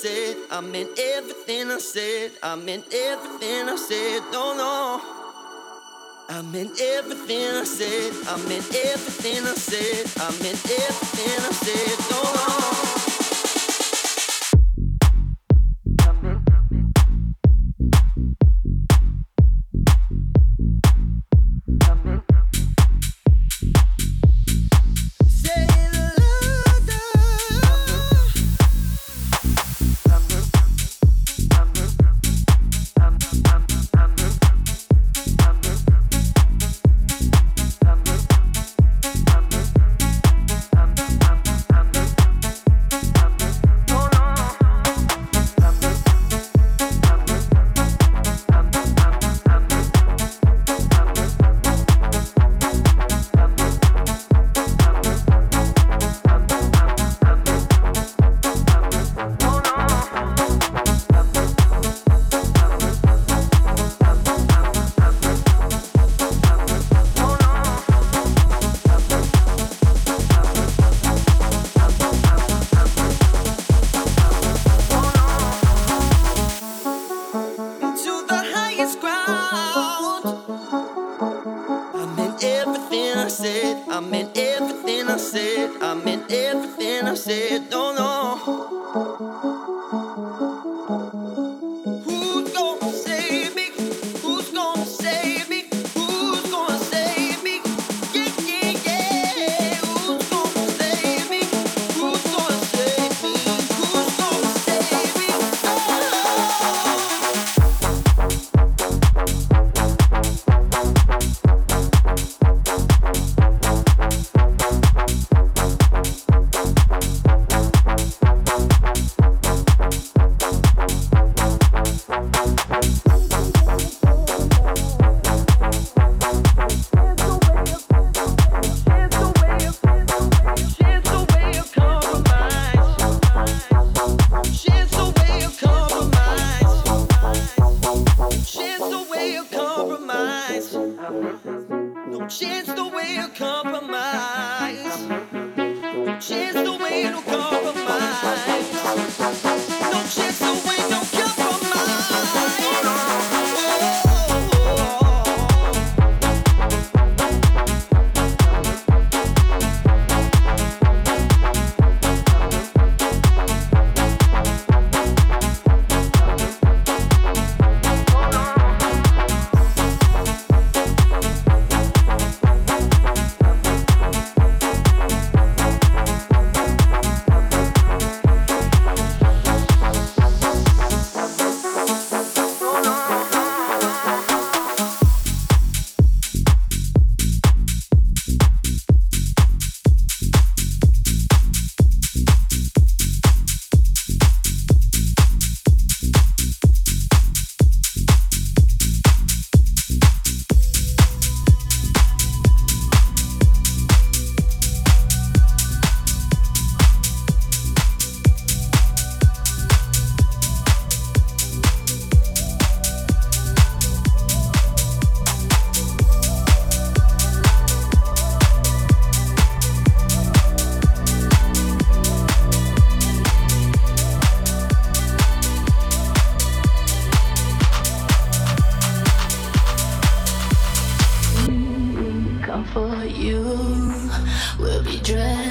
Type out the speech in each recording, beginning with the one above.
said. I meant everything I said. I meant everything I said. No, no. I meant everything I said. I meant everything I said. I meant everything I said. No, no.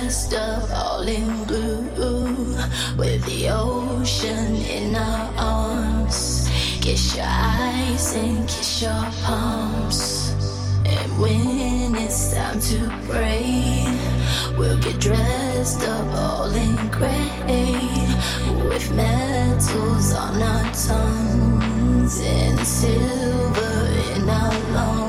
dressed up all in blue with the ocean in our arms. Kiss your eyes and kiss your palms. And when it's time to pray, we'll get dressed up all in gray with metals on our tongues and silver in our lungs.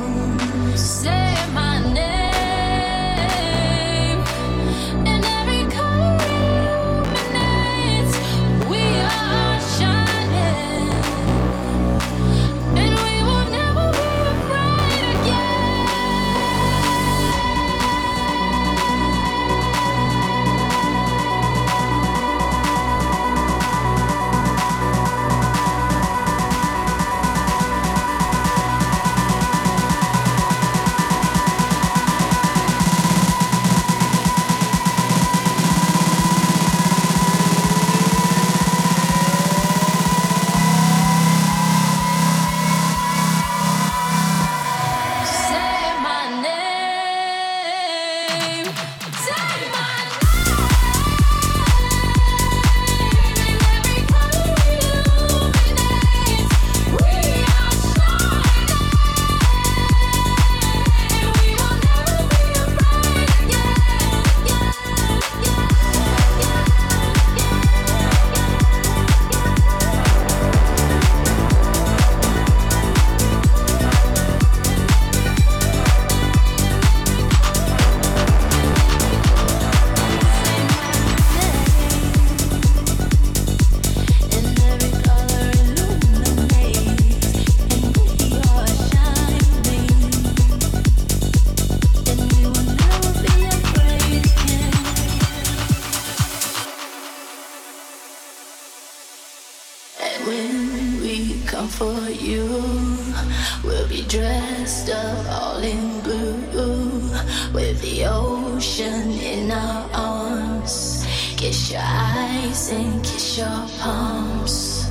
And kiss your palms.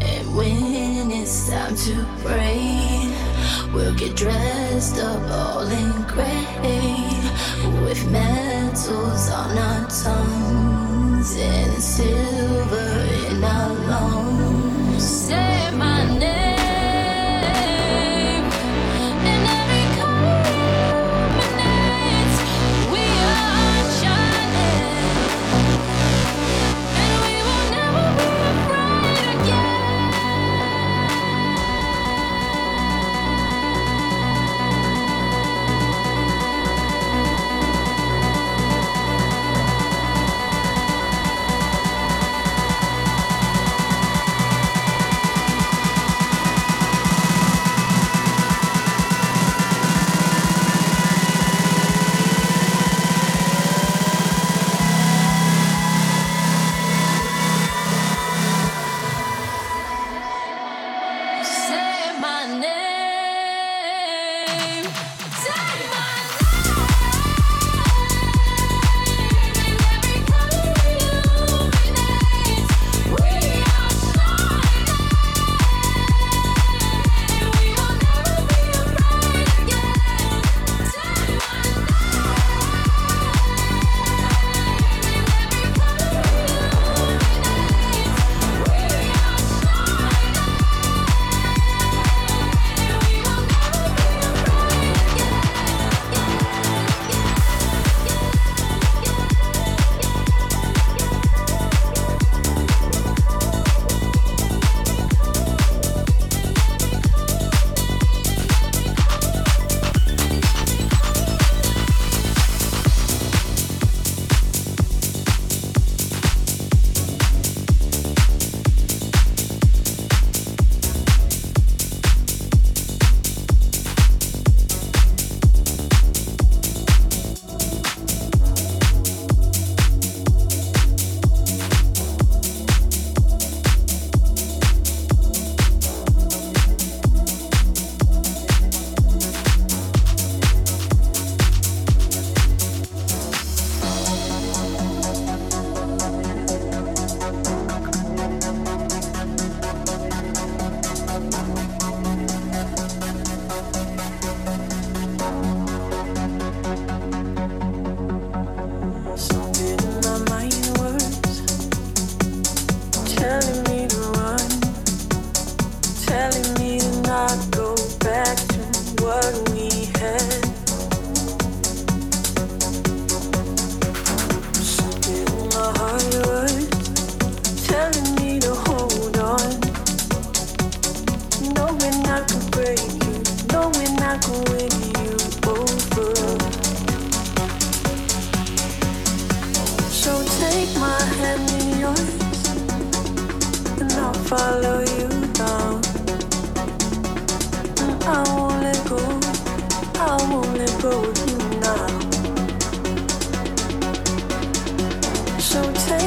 And when it's time to pray, we'll get dressed up all in gray with metals on our tongues and silver in our lungs. Say my name.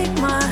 take my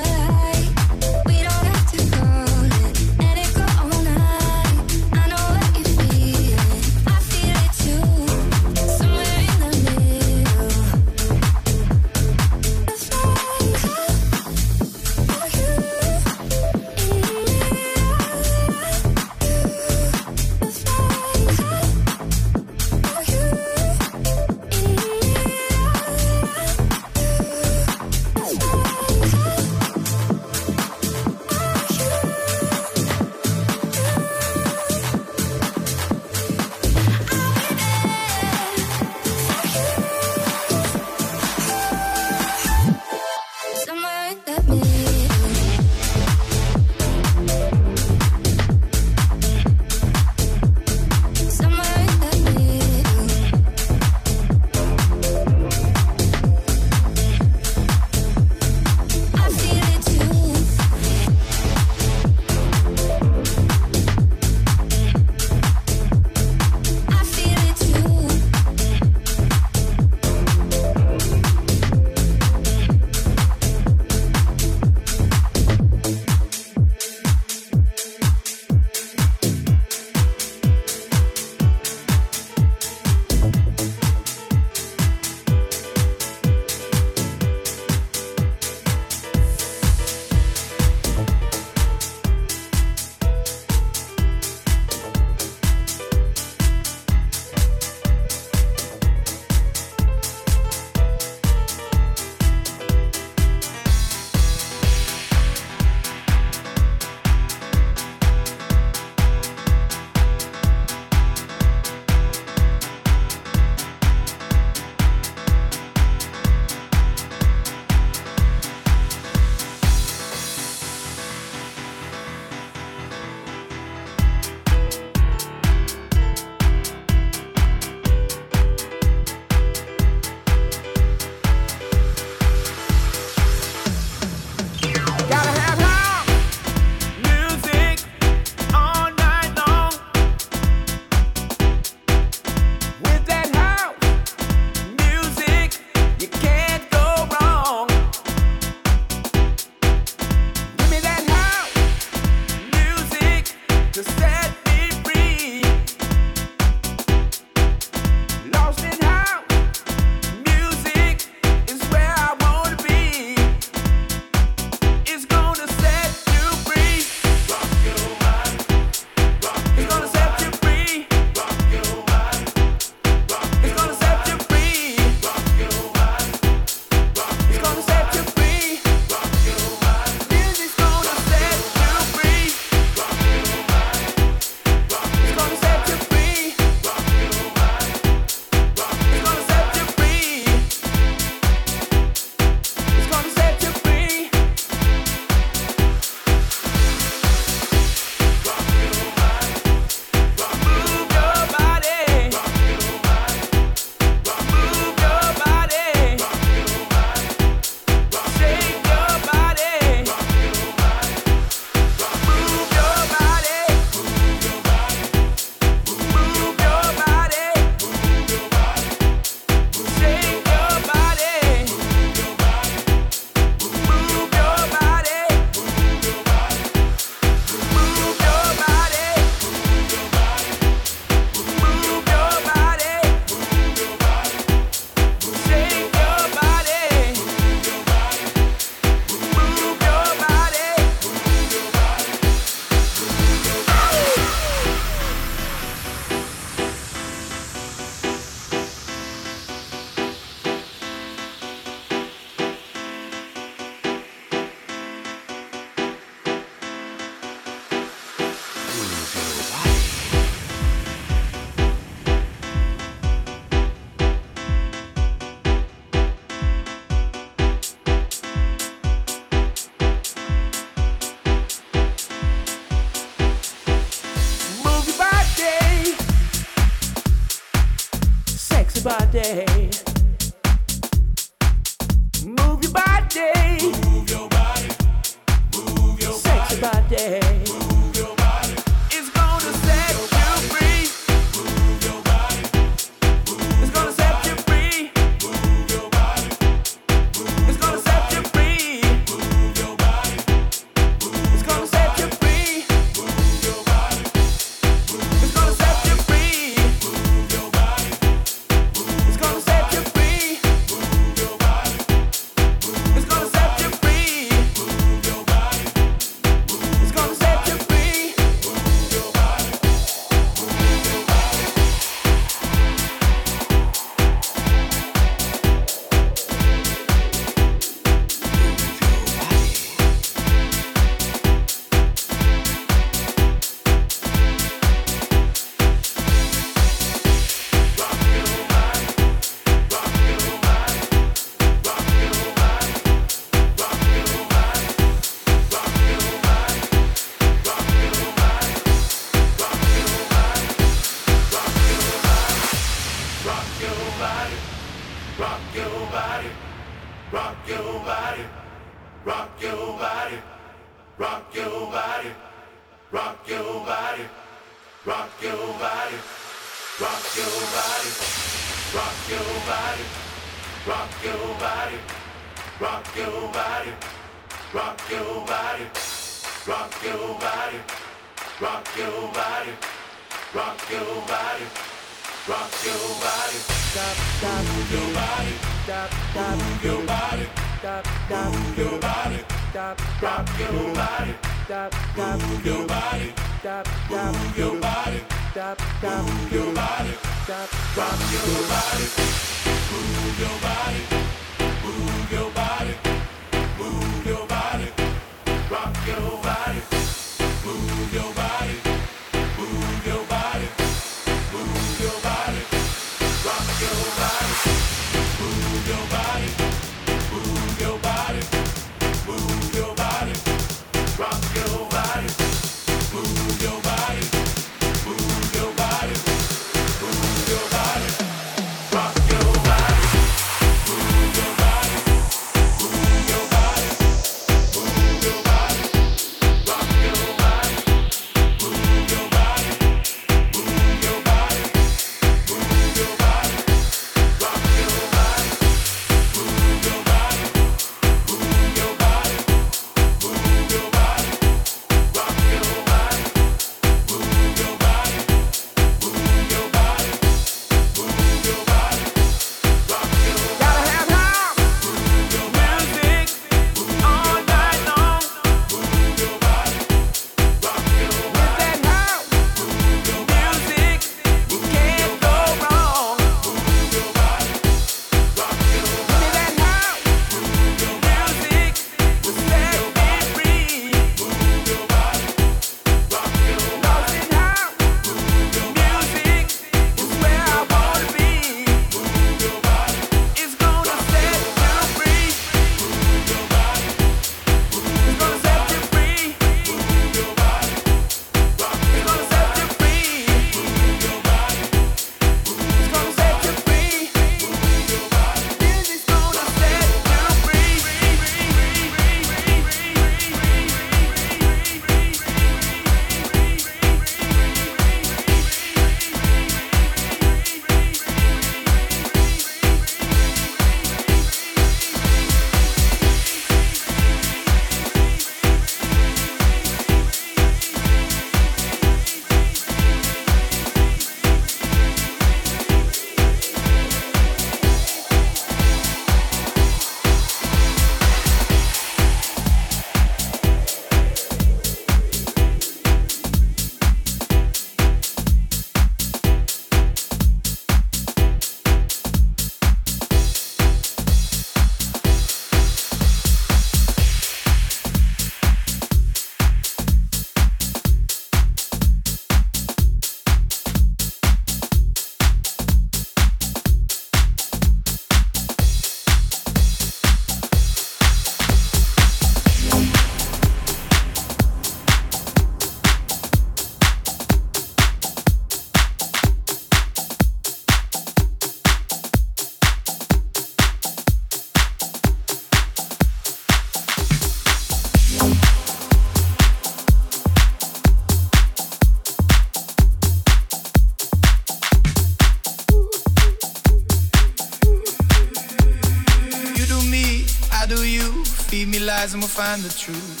find the truth.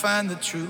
Find the truth.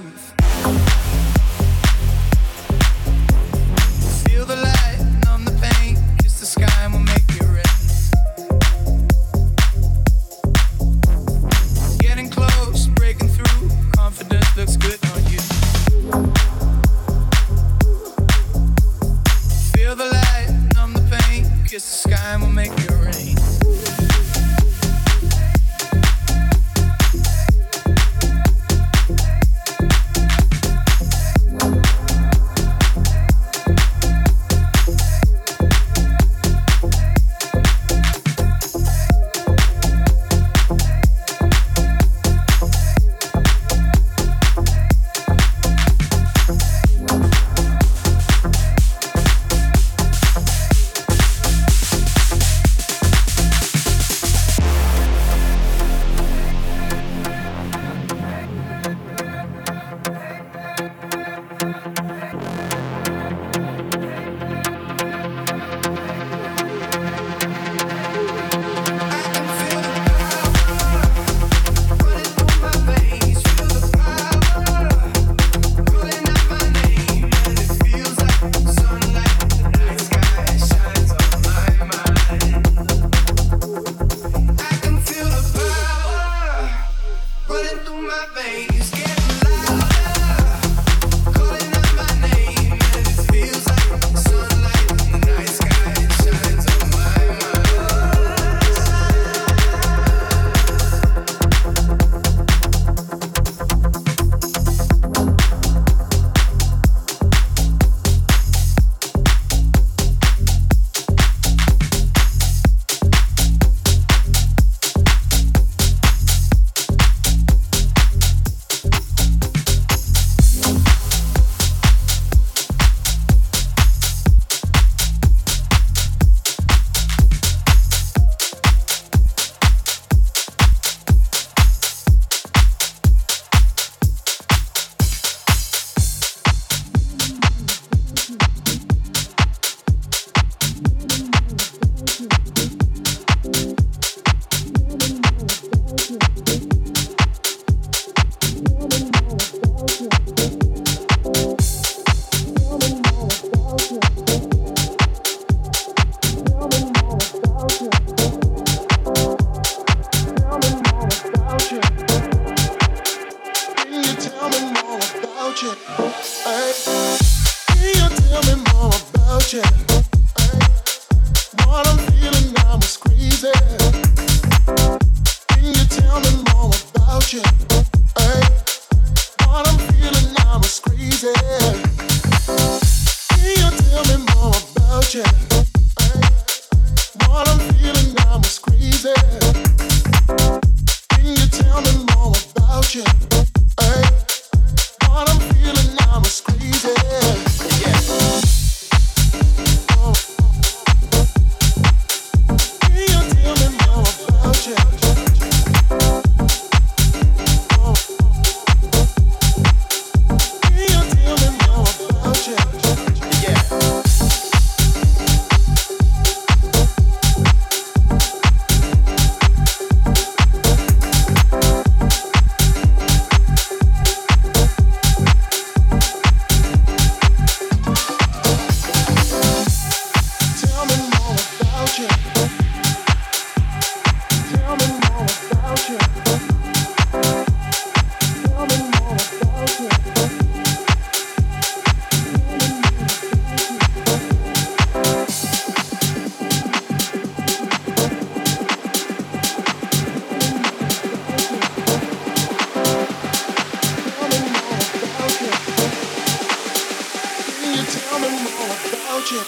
you.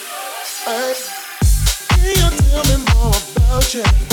Hey, can you tell me more about you?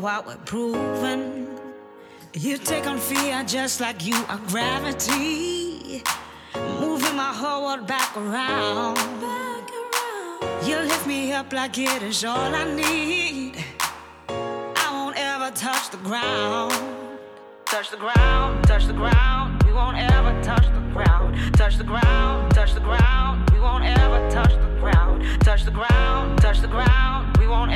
What we're proving. You take on fear just like you are gravity, moving my whole world back around. You lift me up like it is all I need. I won't ever touch the ground. Touch the ground, touch the ground. We won't ever touch the ground. Touch the ground, touch the ground. We won't ever touch the ground. Touch the ground, touch the ground. We won't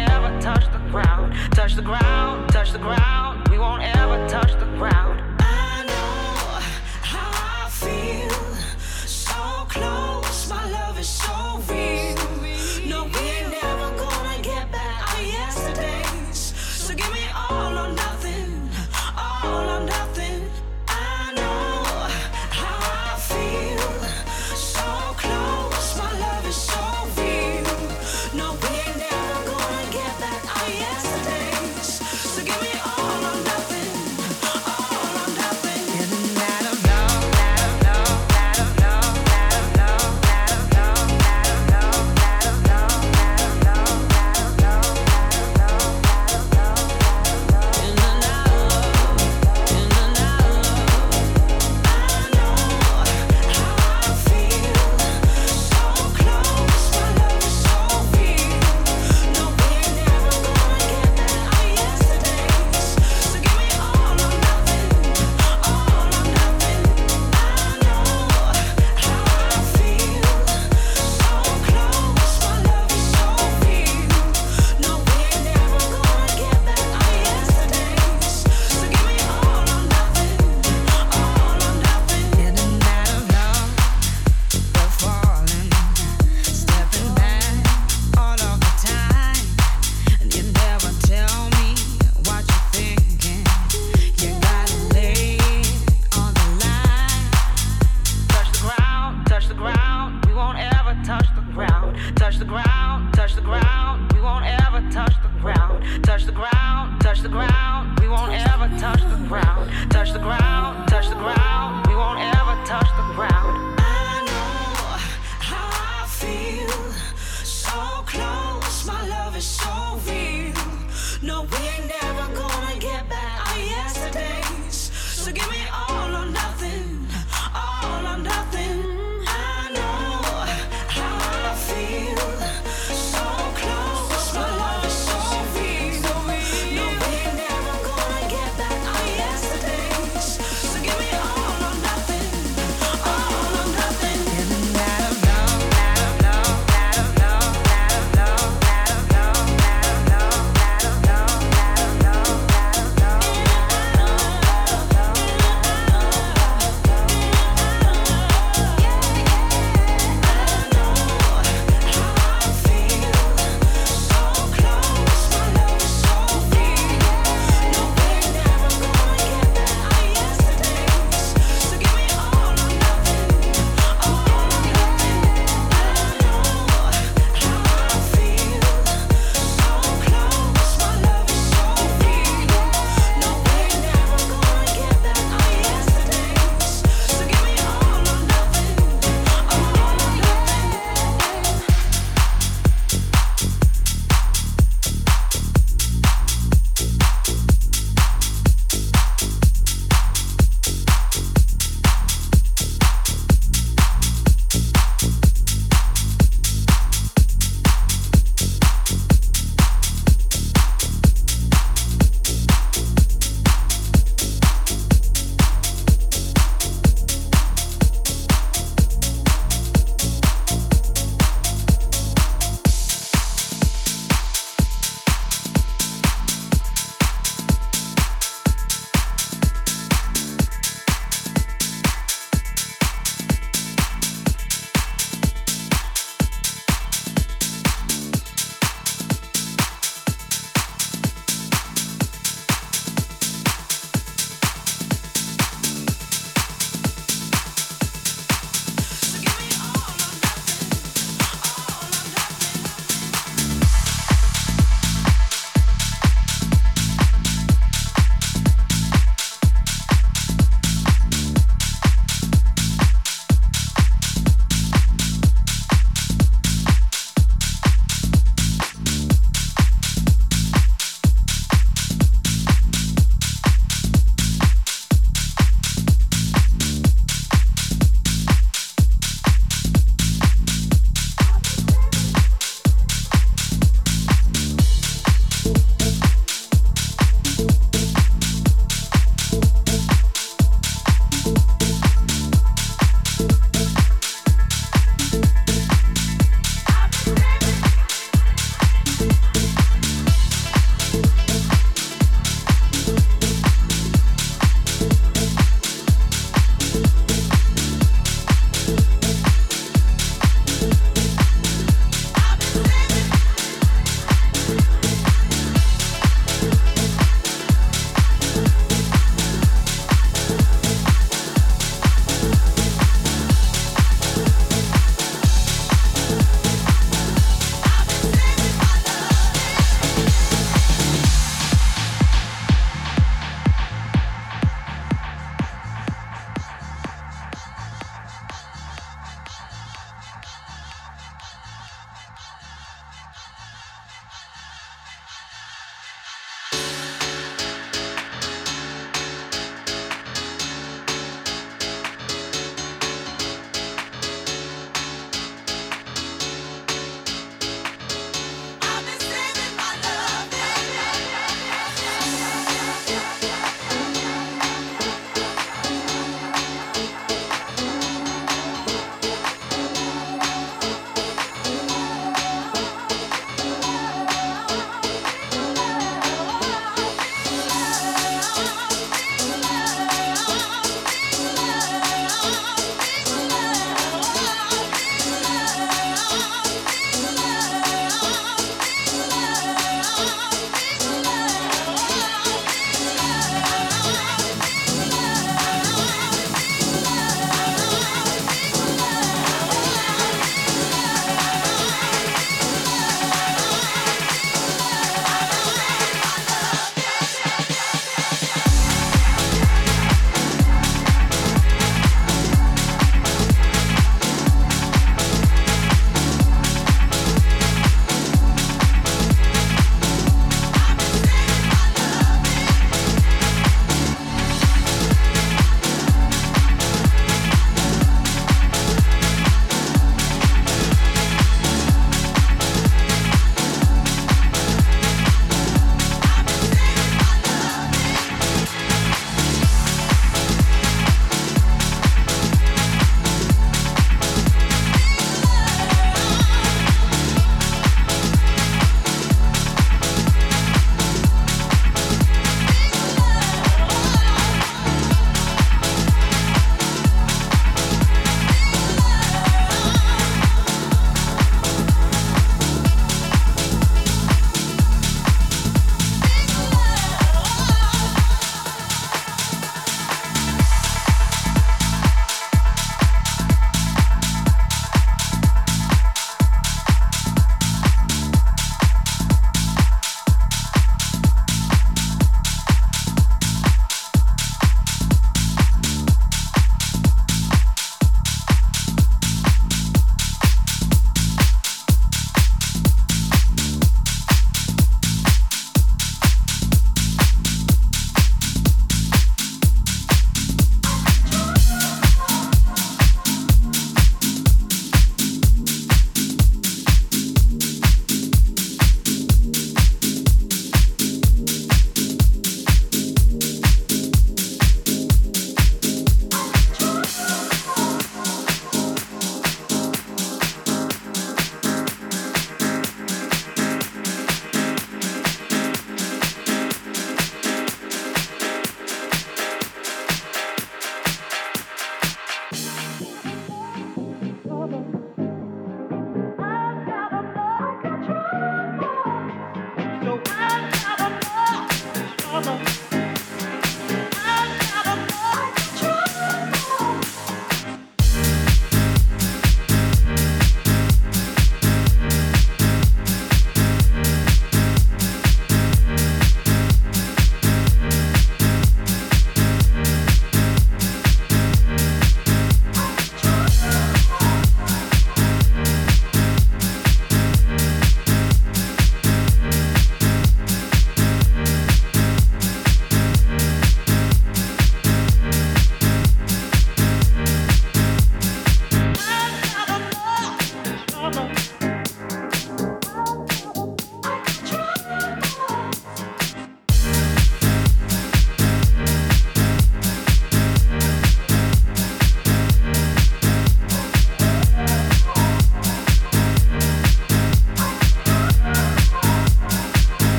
No, we ain't never